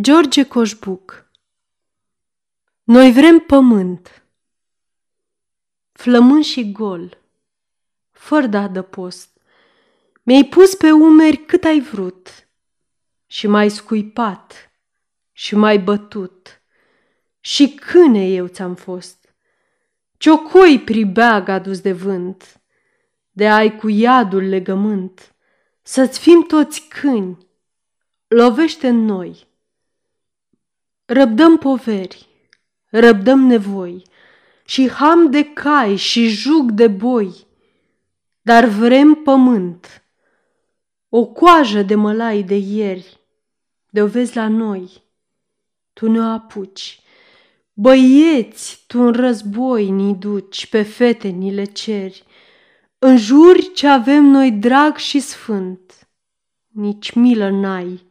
George Coșbuc. Noi vrem pământ, flământ și gol, fără de adăpost. Mi-ai pus pe umeri cât ai vrut. Și mai scuipat. Și mai bătut. Și câine eu ți-am fost, ciocoi pribeag adus de vânt, de ai cu iadul legământ, să-ți fim toți câini, lovește în noi Răbdăm poveri, răbdăm nevoi și ham de cai și jug de boi, dar vrem pământ, o coajă de mălai de ieri, de o vezi la noi, tu ne apuci. Băieți, tu în război ni duci, pe fete ni le ceri, în juri ce avem noi drag și sfânt, nici milă n-ai,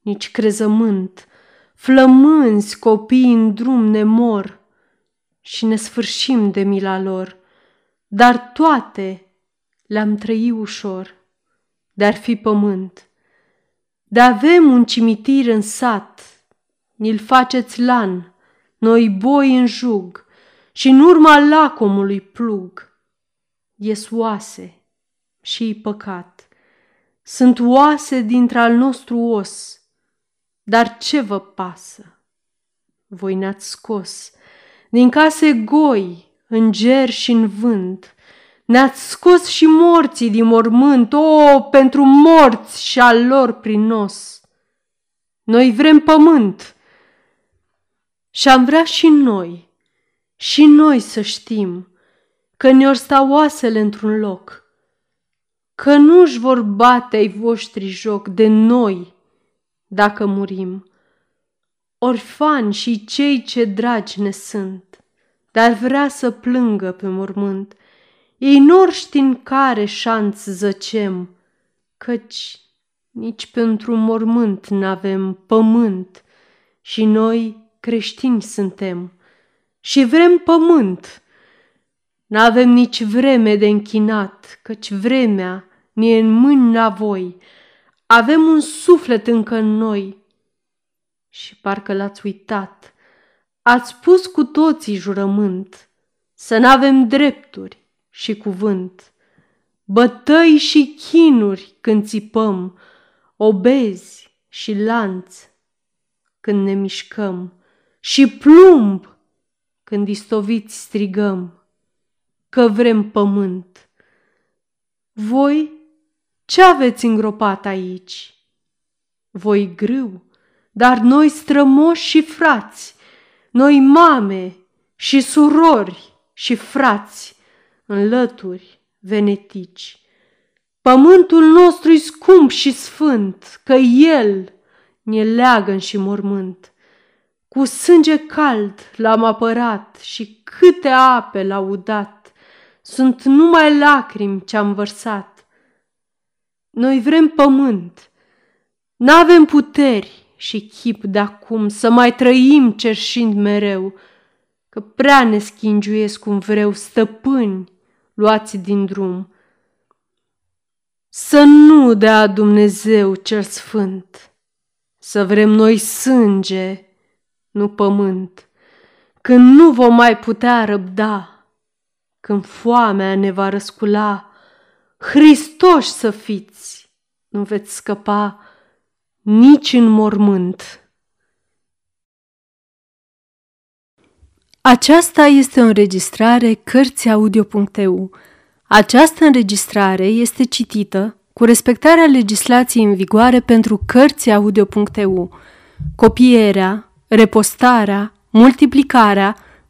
nici crezământ, flămânzi copii în drum ne mor și ne sfârșim de mila lor, dar toate le-am trăit ușor, de-ar fi pământ. De avem un cimitir în sat, ni-l faceți lan, noi boi în jug și în urma lacomului plug. Ies oase și păcat, sunt oase dintre-al nostru os, dar ce vă pasă? Voi ne-ați scos din case goi, în ger și în vânt, ne-ați scos și morții din mormânt, o, pentru morți și al lor prin nos. Noi vrem pământ și am vrea și noi, și noi să știm că ne-or sta oasele într-un loc, că nu-și vor bate ai voștri joc de noi, dacă murim. Orfani și cei ce dragi ne sunt, dar vrea să plângă pe mormânt, ei nor ști în care șanț zăcem, căci nici pentru mormânt n-avem pământ și noi creștini suntem și vrem pământ. N-avem nici vreme de închinat, căci vremea ne în mâini la voi, avem un suflet încă în noi. Și parcă l-ați uitat. Ați pus cu toții jurământ să n-avem drepturi și cuvânt. Bătăi și chinuri când țipăm, obezi și lanț când ne mișcăm și plumb când istoviți strigăm că vrem pământ. Voi ce aveți îngropat aici? Voi grâu, dar noi strămoși și frați, noi mame și surori și frați, în lături venetici. Pământul nostru e scump și sfânt, că el ne leagă și mormânt. Cu sânge cald l-am apărat și câte ape l-au udat, sunt numai lacrimi ce-am vărsat noi vrem pământ. N-avem puteri și chip de acum să mai trăim cerșind mereu, că prea ne schingiuiesc cum vreau stăpâni luați din drum. Să nu dea Dumnezeu cel sfânt, să vrem noi sânge, nu pământ, când nu vom mai putea răbda, când foamea ne va răscula, Hristoși să fiți, nu veți scăpa nici în mormânt. Aceasta este o înregistrare Cărțiaudio.eu. Această înregistrare este citită cu respectarea legislației în vigoare pentru Cărțiaudio.eu. Copierea, repostarea, multiplicarea,